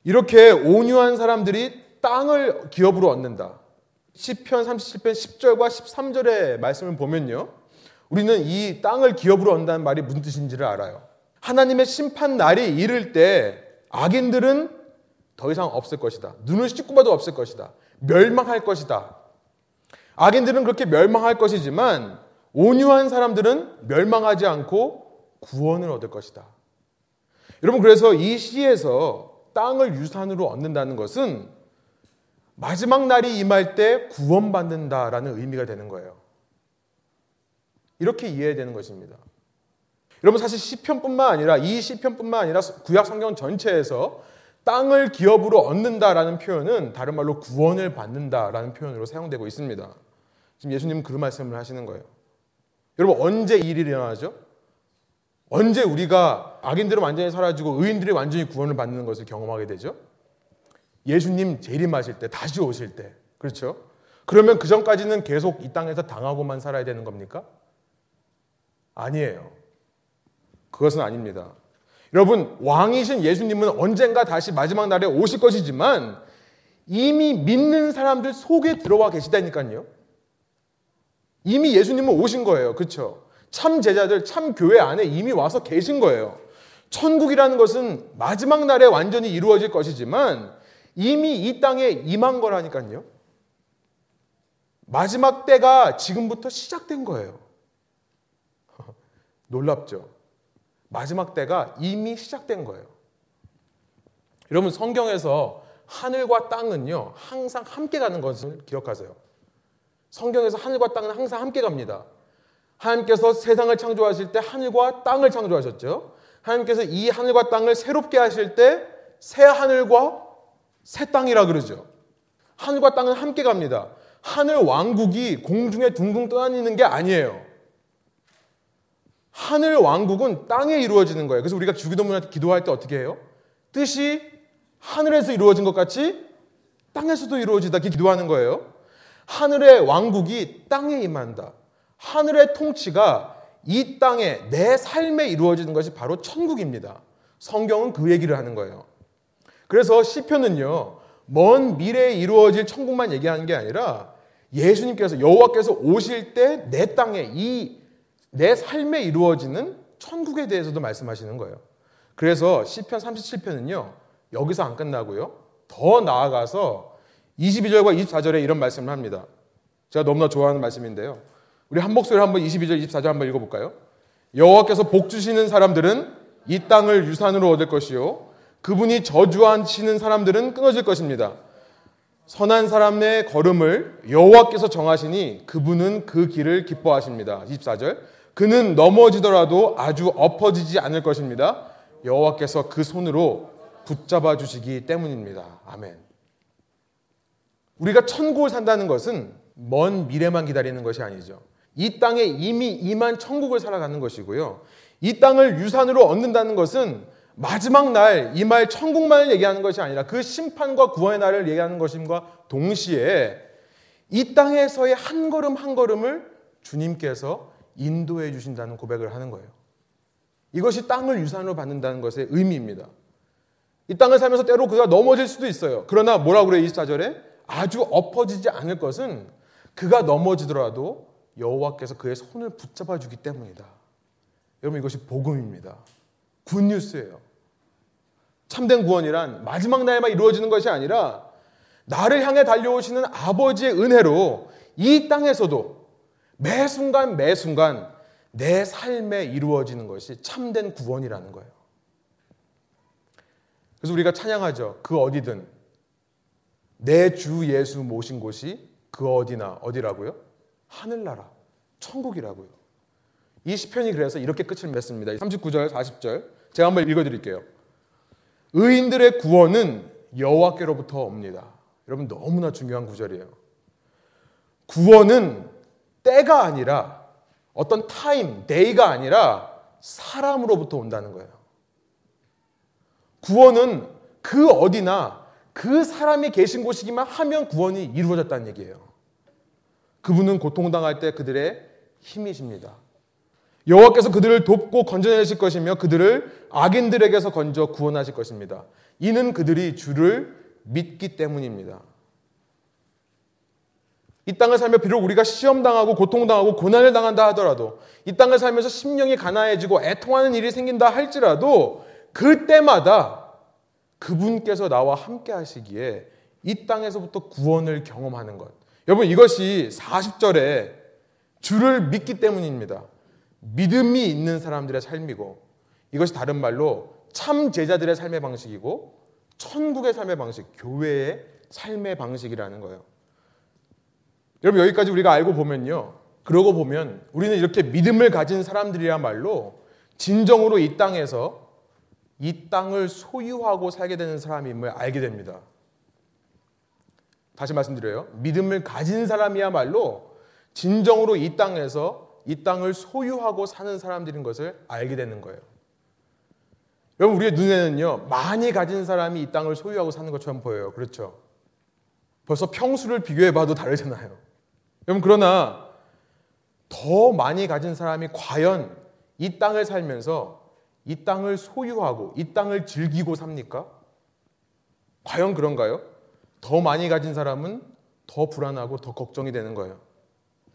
이렇게 온유한 사람들이 땅을 기업으로 얻는다. 시편 37편 10절과 13절의 말씀을 보면요. 우리는 이 땅을 기업으로 얻는다는 말이 무슨 뜻인지를 알아요. 하나님의 심판 날이 이를 때 악인들은 더 이상 없을 것이다. 눈을 씻고 봐도 없을 것이다. 멸망할 것이다. 악인들은 그렇게 멸망할 것이지만 온유한 사람들은 멸망하지 않고 구원을 얻을 것이다. 여러분 그래서 이 시에서 땅을 유산으로 얻는다는 것은 마지막 날이 임할 때 구원받는다라는 의미가 되는 거예요. 이렇게 이해해야 되는 것입니다. 여러분 사실 시편뿐만 아니라 이 시편뿐만 아니라 구약 성경 전체에서 땅을 기업으로 얻는다라는 표현은 다른 말로 구원을 받는다라는 표현으로 사용되고 있습니다. 지금 예수님은 그 말씀을 하시는 거예요. 여러분 언제 이 일이 일어나죠? 언제 우리가 악인들은 완전히 사라지고 의인들이 완전히 구원을 받는 것을 경험하게 되죠? 예수님 재림하실 때, 다시 오실 때. 그렇죠? 그러면 그 전까지는 계속 이 땅에서 당하고만 살아야 되는 겁니까? 아니에요. 그것은 아닙니다. 여러분, 왕이신 예수님은 언젠가 다시 마지막 날에 오실 것이지만 이미 믿는 사람들 속에 들어와 계시다니까요. 이미 예수님은 오신 거예요. 그렇죠? 참 제자들, 참 교회 안에 이미 와서 계신 거예요. 천국이라는 것은 마지막 날에 완전히 이루어질 것이지만 이미 이 땅에 임한 거라니까요. 마지막 때가 지금부터 시작된 거예요. 놀랍죠? 마지막 때가 이미 시작된 거예요. 여러분 성경에서 하늘과 땅은요 항상 함께 가는 것을 기억하세요. 성경에서 하늘과 땅은 항상 함께 갑니다. 하나님께서 세상을 창조하실 때 하늘과 땅을 창조하셨죠. 하나님께서 이 하늘과 땅을 새롭게 하실 때 새 하늘과 새 땅이라 그러죠. 하늘과 땅은 함께 갑니다. 하늘 왕국이 공중에 둥둥 떠다니는 게 아니에요. 하늘 왕국은 땅에 이루어지는 거예요. 그래서 우리가 주기도문할 때 기도할 때 어떻게 해요? 뜻이 하늘에서 이루어진 것 같이 땅에서도 이루어지다 이렇게 기도하는 거예요. 하늘의 왕국이 땅에 임한다. 하늘의 통치가 이 땅에 내 삶에 이루어지는 것이 바로 천국입니다. 성경은 그 얘기를 하는 거예요. 그래서 시편은요. 먼 미래에 이루어질 천국만 얘기하는 게 아니라 예수님께서 여호와께서 오실 때 내 땅에 이 내 삶에 이루어지는 천국에 대해서도 말씀하시는 거예요. 그래서 시편 37편은요. 여기서 안 끝나고요. 더 나아가서 22절과 24절에 이런 말씀을 합니다. 제가 너무나 좋아하는 말씀인데요. 우리 한 목소리 한번 22절, 24절 한번 읽어볼까요? 여호와께서 복 주시는 사람들은 이 땅을 유산으로 얻을 것이요. 그분이 저주하시는 사람들은 끊어질 것입니다. 선한 사람의 걸음을 여호와께서 정하시니 그분은 그 길을 기뻐하십니다. 24절. 그는 넘어지더라도 아주 엎어지지 않을 것입니다. 여호와께서 그 손으로 붙잡아 주시기 때문입니다. 아멘. 우리가 천국을 산다는 것은 먼 미래만 기다리는 것이 아니죠. 이 땅에 이미 임한 천국을 살아가는 것이고요. 이 땅을 유산으로 얻는다는 것은 마지막 날, 이말 천국만을 얘기하는 것이 아니라 그 심판과 구원의 날을 얘기하는 것임과 동시에 이 땅에서의 한 걸음 한 걸음을 주님께서 인도해 주신다는 고백을 하는 거예요. 이것이 땅을 유산으로 받는다는 것의 의미입니다. 이 땅을 살면서 때로 그가 넘어질 수도 있어요. 그러나 뭐라고 그래요? 24절에 아주 엎어지지 않을 것은 그가 넘어지더라도 여호와께서 그의 손을 붙잡아 주기 때문이다. 여러분 이것이 복음입니다. 굿뉴스예요. 참된 구원이란 마지막 날에만 이루어지는 것이 아니라 나를 향해 달려오시는 아버지의 은혜로 이 땅에서도 매 순간 매 순간 내 삶에 이루어지는 것이 참된 구원이라는 거예요. 그래서 우리가 찬양하죠. 그 어디든 내 주 예수 모신 곳이 그 어디나 어디라고요? 하늘나라, 천국이라고요. 이 시편이 그래서 이렇게 끝을 맺습니다. 39절, 40절. 제가 한번 읽어 드릴게요. 의인들의 구원은 여호와께로부터 옵니다. 여러분 너무나 중요한 구절이에요. 구원은 때가 아니라 어떤 time, day가 아니라 사람으로부터 온다는 거예요. 구원은 그 어디나 그 사람이 계신 곳이기만 하면 구원이 이루어졌다는 얘기예요. 그분은 고통당할 때 그들의 힘이십니다. 여호와께서 그들을 돕고 건져내실 것이며 그들을 악인들에게서 건져 구원하실 것입니다. 이는 그들이 주를 믿기 때문입니다. 이 땅을 살며 비록 우리가 시험당하고 고통당하고 고난을 당한다 하더라도 이 땅을 살면서 심령이 가난해지고 애통하는 일이 생긴다 할지라도 그때마다 그분께서 나와 함께 하시기에 이 땅에서부터 구원을 경험하는 것. 여러분 이것이 40절에 주를 믿기 때문입니다. 믿음이 있는 사람들의 삶이고 이것이 다른 말로 참 제자들의 삶의 방식이고 천국의 삶의 방식, 교회의 삶의 방식이라는 거예요. 여러분 여기까지 우리가 알고 보면요. 그러고 보면 우리는 이렇게 믿음을 가진 사람들이야말로 진정으로 이 땅에서 이 땅을 소유하고 살게 되는 사람임을 알게 됩니다. 다시 말씀드려요. 믿음을 가진 사람이야말로 진정으로 이 땅에서 이 땅을 소유하고 사는 사람들인 것을 알게 되는 거예요. 여러분 우리의 눈에는요 많이 가진 사람이 이 땅을 소유하고 사는 것처럼 보여요. 그렇죠? 벌써 평수를 비교해봐도 다르잖아요. 여러분 그러나 더 많이 가진 사람이 과연 이 땅을 살면서 이 땅을 소유하고 이 땅을 즐기고 삽니까? 과연 그런가요? 더 많이 가진 사람은 더 불안하고 더 걱정이 되는 거예요.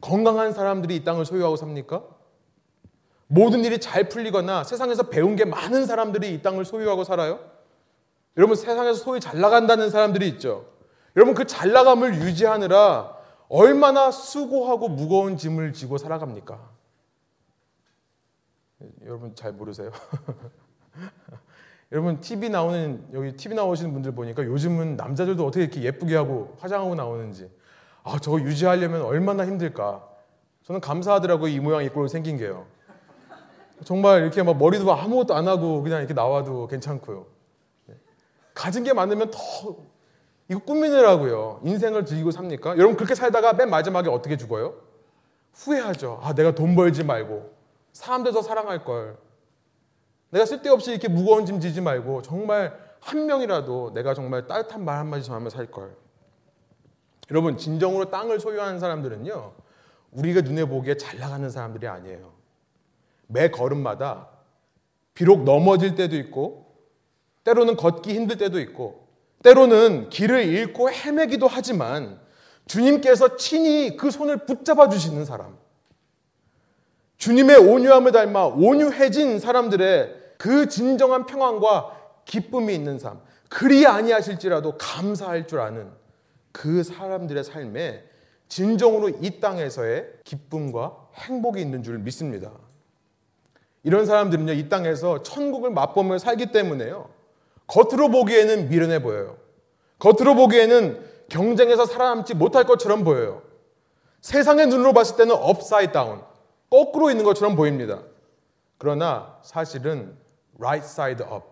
건강한 사람들이 이 땅을 소유하고 삽니까? 모든 일이 잘 풀리거나 세상에서 배운 게 많은 사람들이 이 땅을 소유하고 살아요? 여러분 세상에서 소위 잘 나간다는 사람들이 있죠. 여러분 그 잘 나감을 유지하느라 얼마나 수고하고 무거운 짐을 지고 살아갑니까? 여러분 잘 모르세요? 여러분 TV 나오는 여기 TV 나오시는 분들 보니까 요즘은 남자들도 어떻게 이렇게 예쁘게 하고 화장하고 나오는지 아, 저거 유지하려면 얼마나 힘들까. 저는 감사하더라고요. 이 모양 이 꼴로 생긴 게요. 정말 이렇게 막 머리도 아무것도 안 하고 그냥 이렇게 나와도 괜찮고요. 가진 게 많으면 더 이거 꾸미느라고요. 인생을 즐기고 삽니까? 여러분 그렇게 살다가 맨 마지막에 어떻게 죽어요? 후회하죠. 아, 내가 돈 벌지 말고 사람들 더 사랑할 걸. 내가 쓸데없이 이렇게 무거운 짐 지지 말고 정말 한 명이라도 내가 정말 따뜻한 말 한마디 전하며 살 걸. 여러분 진정으로 땅을 소유하는 사람들은요 우리가 눈에 보기에 잘 나가는 사람들이 아니에요. 매 걸음마다 비록 넘어질 때도 있고 때로는 걷기 힘들 때도 있고 때로는 길을 잃고 헤매기도 하지만 주님께서 친히 그 손을 붙잡아 주시는 사람. 주님의 온유함을 닮아 온유해진 사람들의 그 진정한 평안과 기쁨이 있는 삶. 그리 아니하실지라도 감사할 줄 아는 그 사람들의 삶에 진정으로 이 땅에서의 기쁨과 행복이 있는 줄 믿습니다. 이런 사람들은요, 이 땅에서 천국을 맛보며 살기 때문에요. 겉으로 보기에는 미련해 보여요. 겉으로 보기에는 경쟁에서 살아남지 못할 것처럼 보여요. 세상의 눈으로 봤을 때는 upside down, 거꾸로 있는 것처럼 보입니다. 그러나 사실은 right side up.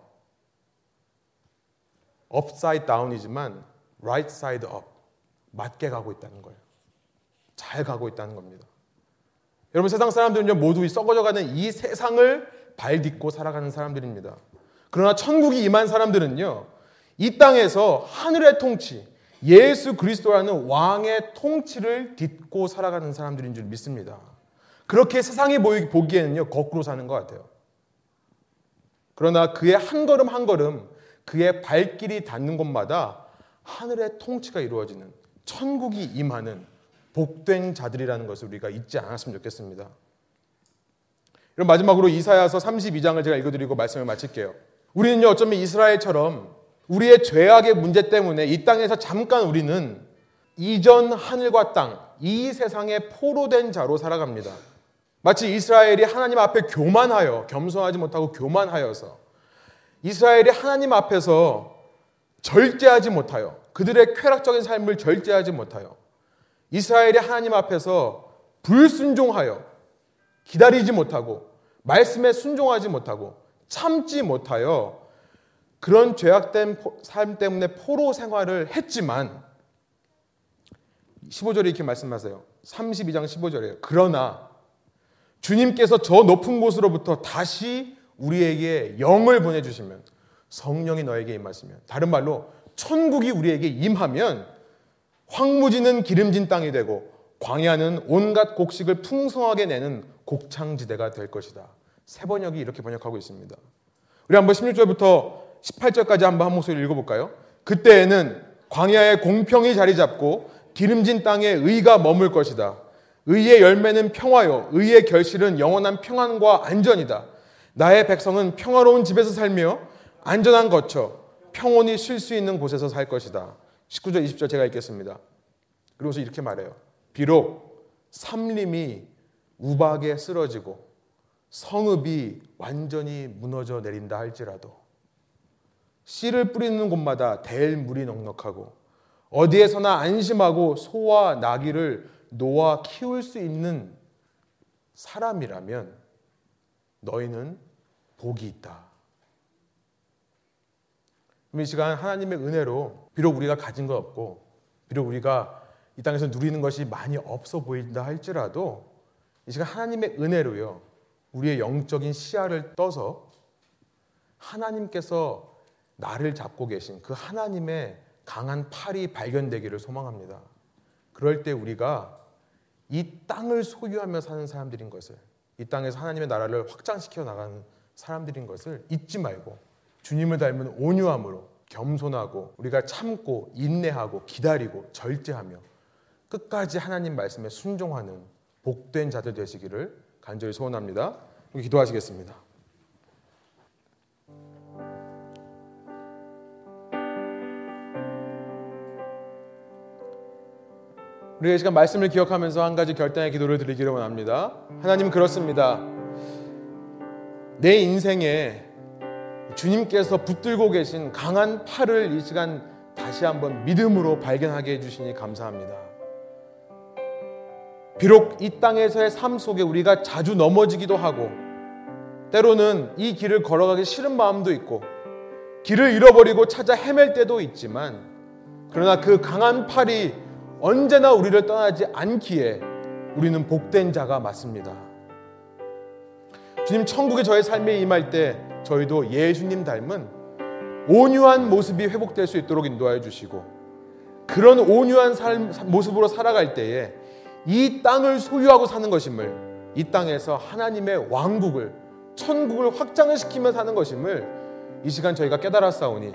upside down이지만 right side up. 맞게 가고 있다는 거예요. 잘 가고 있다는 겁니다. 여러분 세상 사람들은요 모두 썩어져가는 이 세상을 발딛고 살아가는 사람들입니다. 그러나 천국이 임한 사람들은요 이 땅에서 하늘의 통치, 예수 그리스도라는 왕의 통치를 딛고 살아가는 사람들인 줄 믿습니다. 그렇게 세상이 보기에는요 거꾸로 사는 것 같아요. 그러나 그의 한 걸음 한 걸음 그의 발길이 닿는 곳마다 하늘의 통치가 이루어지는 천국이 임하는 복된 자들이라는 것을 우리가 잊지 않았으면 좋겠습니다. 그럼 마지막으로 이사야서 32장을 제가 읽어드리고 말씀을 마칠게요. 우리는요 어쩌면 이스라엘처럼 우리의 죄악의 문제 때문에 이 땅에서 잠깐 우리는 이전 하늘과 땅, 이 세상에 포로된 자로 살아갑니다. 마치 이스라엘이 하나님 앞에 교만하여 겸손하지 못하고 교만하여서 이스라엘이 하나님 앞에서 절제하지 못하여 그들의 쾌락적인 삶을 절제하지 못하여 이스라엘이 하나님 앞에서 불순종하여 기다리지 못하고 말씀에 순종하지 못하고 참지 못하여 그런 죄악된 삶 때문에 포로 생활을 했지만 15절에 이렇게 말씀하세요. 32장 15절이에요. 그러나 주님께서 저 높은 곳으로부터 다시 우리에게 영을 보내주시면 성령이 너에게 임하시면 다른 말로 천국이 우리에게 임하면 황무지는 기름진 땅이 되고 광야는 온갖 곡식을 풍성하게 내는 곡창지대가 될 것이다. 세 번역이 이렇게 번역하고 있습니다. 우리 한번 16절부터 18절까지 한번 한 목소리 읽어볼까요? 그때에는 광야에 공평이 자리 잡고 기름진 땅에 의가 머물 것이다. 의의 열매는 평화요. 의의 결실은 영원한 평안과 안전이다. 나의 백성은 평화로운 집에서 살며 안전한 거처, 평온이 쉴수 있는 곳에서 살 것이다. 19절, 20절 제가 읽겠습니다. 그러고서 이렇게 말해요. 비록 삼림이 우박에 쓰러지고 성읍이 완전히 무너져 내린다 할지라도 씨를 뿌리는 곳마다 댈 물이 넉넉하고 어디에서나 안심하고 소와 나귀를 놓아 키울 수 있는 사람이라면 너희는 복이 있다. 이 시간 하나님의 은혜로 비록 우리가 가진 거 없고 비록 우리가 이 땅에서 누리는 것이 많이 없어 보인다 할지라도 이 시간 하나님의 은혜로요. 우리의 영적인 시야를 떠서 하나님께서 나를 잡고 계신 그 하나님의 강한 팔이 발견되기를 소망합니다. 그럴 때 우리가 이 땅을 소유하며 사는 사람들인 것을 이 땅에서 하나님의 나라를 확장시켜 나가는 사람들인 것을 잊지 말고 주님을 닮은 온유함으로 겸손하고 우리가 참고 인내하고 기다리고 절제하며 끝까지 하나님 말씀에 순종하는 복된 자들 되시기를 간절히 소원합니다. 기도하시겠습니다. 우리가 이 시간 말씀을 기억하면서 한 가지 결단의 기도를 드리기를 원합니다. 하나님 그렇습니다. 내 인생에 주님께서 붙들고 계신 강한 팔을 이 시간 다시 한번 믿음으로 발견하게 해주시니 감사합니다. 비록 이 땅에서의 삶 속에 우리가 자주 넘어지기도 하고 때로는 이 길을 걸어가기 싫은 마음도 있고 길을 잃어버리고 찾아 헤맬 때도 있지만 그러나 그 강한 팔이 언제나 우리를 떠나지 않기에 우리는 복된 자가 맞습니다. 주님 천국에 저의 삶에 임할 때 저희도 예수님 닮은 온유한 모습이 회복될 수 있도록 인도하여 주시고 그런 온유한 삶, 모습으로 살아갈 때에 이 땅을 소유하고 사는 것임을 이 땅에서 하나님의 왕국을 천국을 확장을 시키며 사는 것임을 이 시간 저희가 깨달았사오니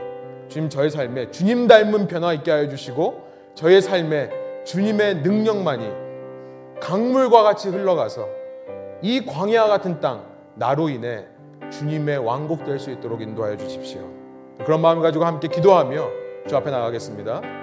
주님 저의 삶에 주님 닮은 변화 있게 하여 주시고 저의 삶에 주님의 능력만이 강물과 같이 흘러가서 이 광야 같은 땅 나로 인해 주님의 왕국 될 수 있도록 인도하여 주십시오. 그런 마음 가지고 함께 기도하며 주 앞에 나가겠습니다.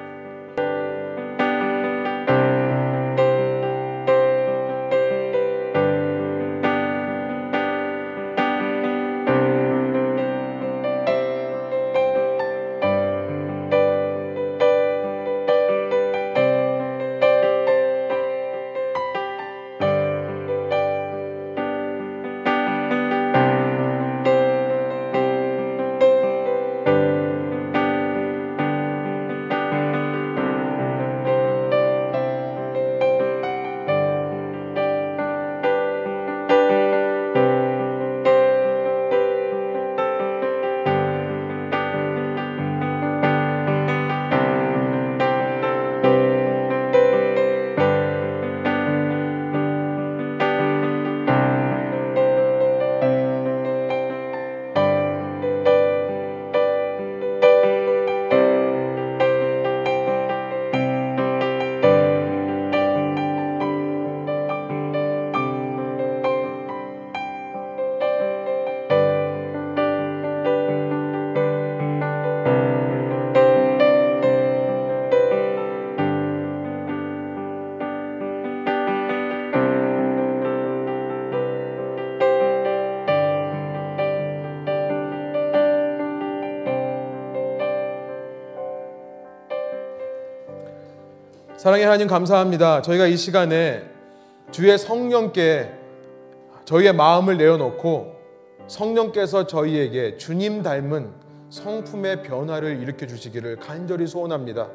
사랑의 하나님 감사합니다. 저희가 이 시간에 주의 성령께 저희의 마음을 내어놓고 성령께서 저희에게 주님 닮은 성품의 변화를 일으켜 주시기를 간절히 소원합니다.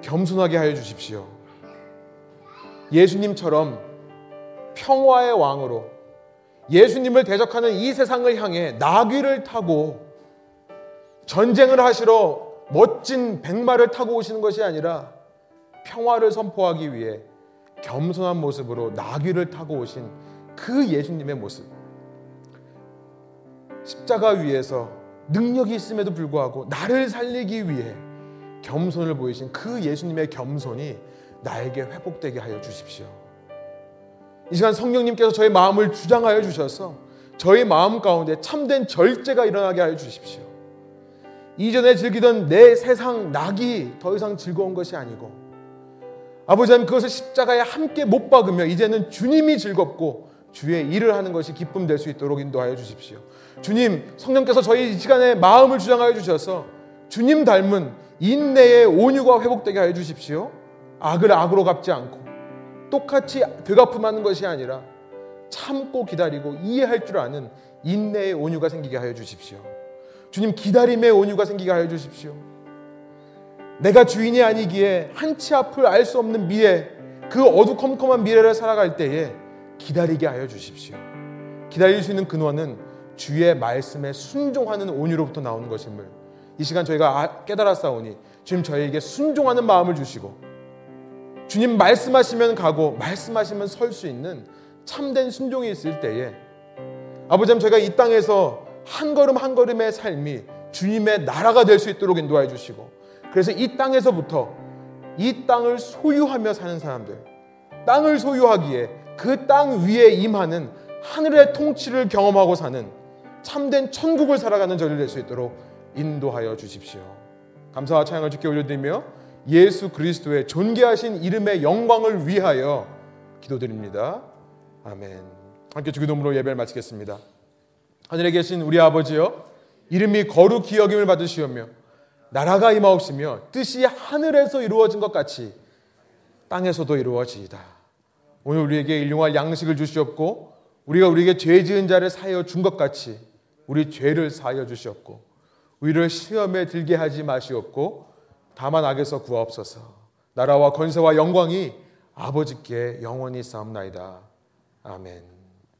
겸손하게 하여 주십시오. 예수님처럼 평화의 왕으로 예수님을 대적하는 이 세상을 향해 나귀를 타고 전쟁을 하시러 멋진 백마를 타고 오시는 것이 아니라 평화를 선포하기 위해 겸손한 모습으로 나귀를 타고 오신 그 예수님의 모습. 십자가 위에서 능력이 있음에도 불구하고 나를 살리기 위해 겸손을 보이신 그 예수님의 겸손이 나에게 회복되게 하여 주십시오. 이 시간 성령님께서 저의 마음을 주장하여 주셔서 저의 마음 가운데 참된 절제가 일어나게 하여 주십시오. 이전에 즐기던 내 세상 낙이 더 이상 즐거운 것이 아니고 아버지 하나님 그것을 십자가에 함께 못 박으며 이제는 주님이 즐겁고 주의 일을 하는 것이 기쁨 될 수 있도록 인도하여 주십시오. 주님 성령께서 저희 이 시간에 마음을 주장하여 주셔서 주님 닮은 인내의 온유가 회복되게 하여 주십시오. 악을 악으로 갚지 않고 똑같이 되갚음하는 것이 아니라 참고 기다리고 이해할 줄 아는 인내의 온유가 생기게 하여 주십시오. 주님 기다림의 온유가 생기게 하여 주십시오. 내가 주인이 아니기에 한치 앞을 알 수 없는 미래, 그 어두컴컴한 미래를 살아갈 때에 기다리게 하여 주십시오. 기다릴 수 있는 근원은 주의 말씀에 순종하는 온유로부터 나오는 것임을 이 시간 저희가 아, 깨달았사오니 주님 저희에게 순종하는 마음을 주시고 주님 말씀하시면 가고 말씀하시면 설 수 있는 참된 순종이 있을 때에 아버지 저희가 이 땅에서 한 걸음 한 걸음의 삶이 주님의 나라가 될 수 있도록 인도해 주시고 그래서 이 땅에서부터 이 땅을 소유하며 사는 사람들 땅을 소유하기에 그 땅 위에 임하는 하늘의 통치를 경험하고 사는 참된 천국을 살아가는 저를 될 수 있도록 인도하여 주십시오. 감사와 찬양을 주께 올려드리며 예수 그리스도의 존귀하신 이름의 영광을 위하여 기도드립니다. 아멘. 함께 주기도문으로 예배를 마치겠습니다. 하늘에 계신 우리 아버지여 이름이 거룩히 여김을 받으시오며 나라가 임하옵시며 뜻이 하늘에서 이루어진 것 같이 땅에서도 이루어지이다. 오늘 우리에게 일용할 양식을 주시옵고 우리가 우리에게 죄 지은 자를 사하여 준 것 같이 우리 죄를 사하여 주시옵고 우리를 시험에 들게 하지 마시옵고 다만 악에서 구하옵소서. 나라와 권세와 영광이 아버지께 영원히 쌓옵나이다. 아멘.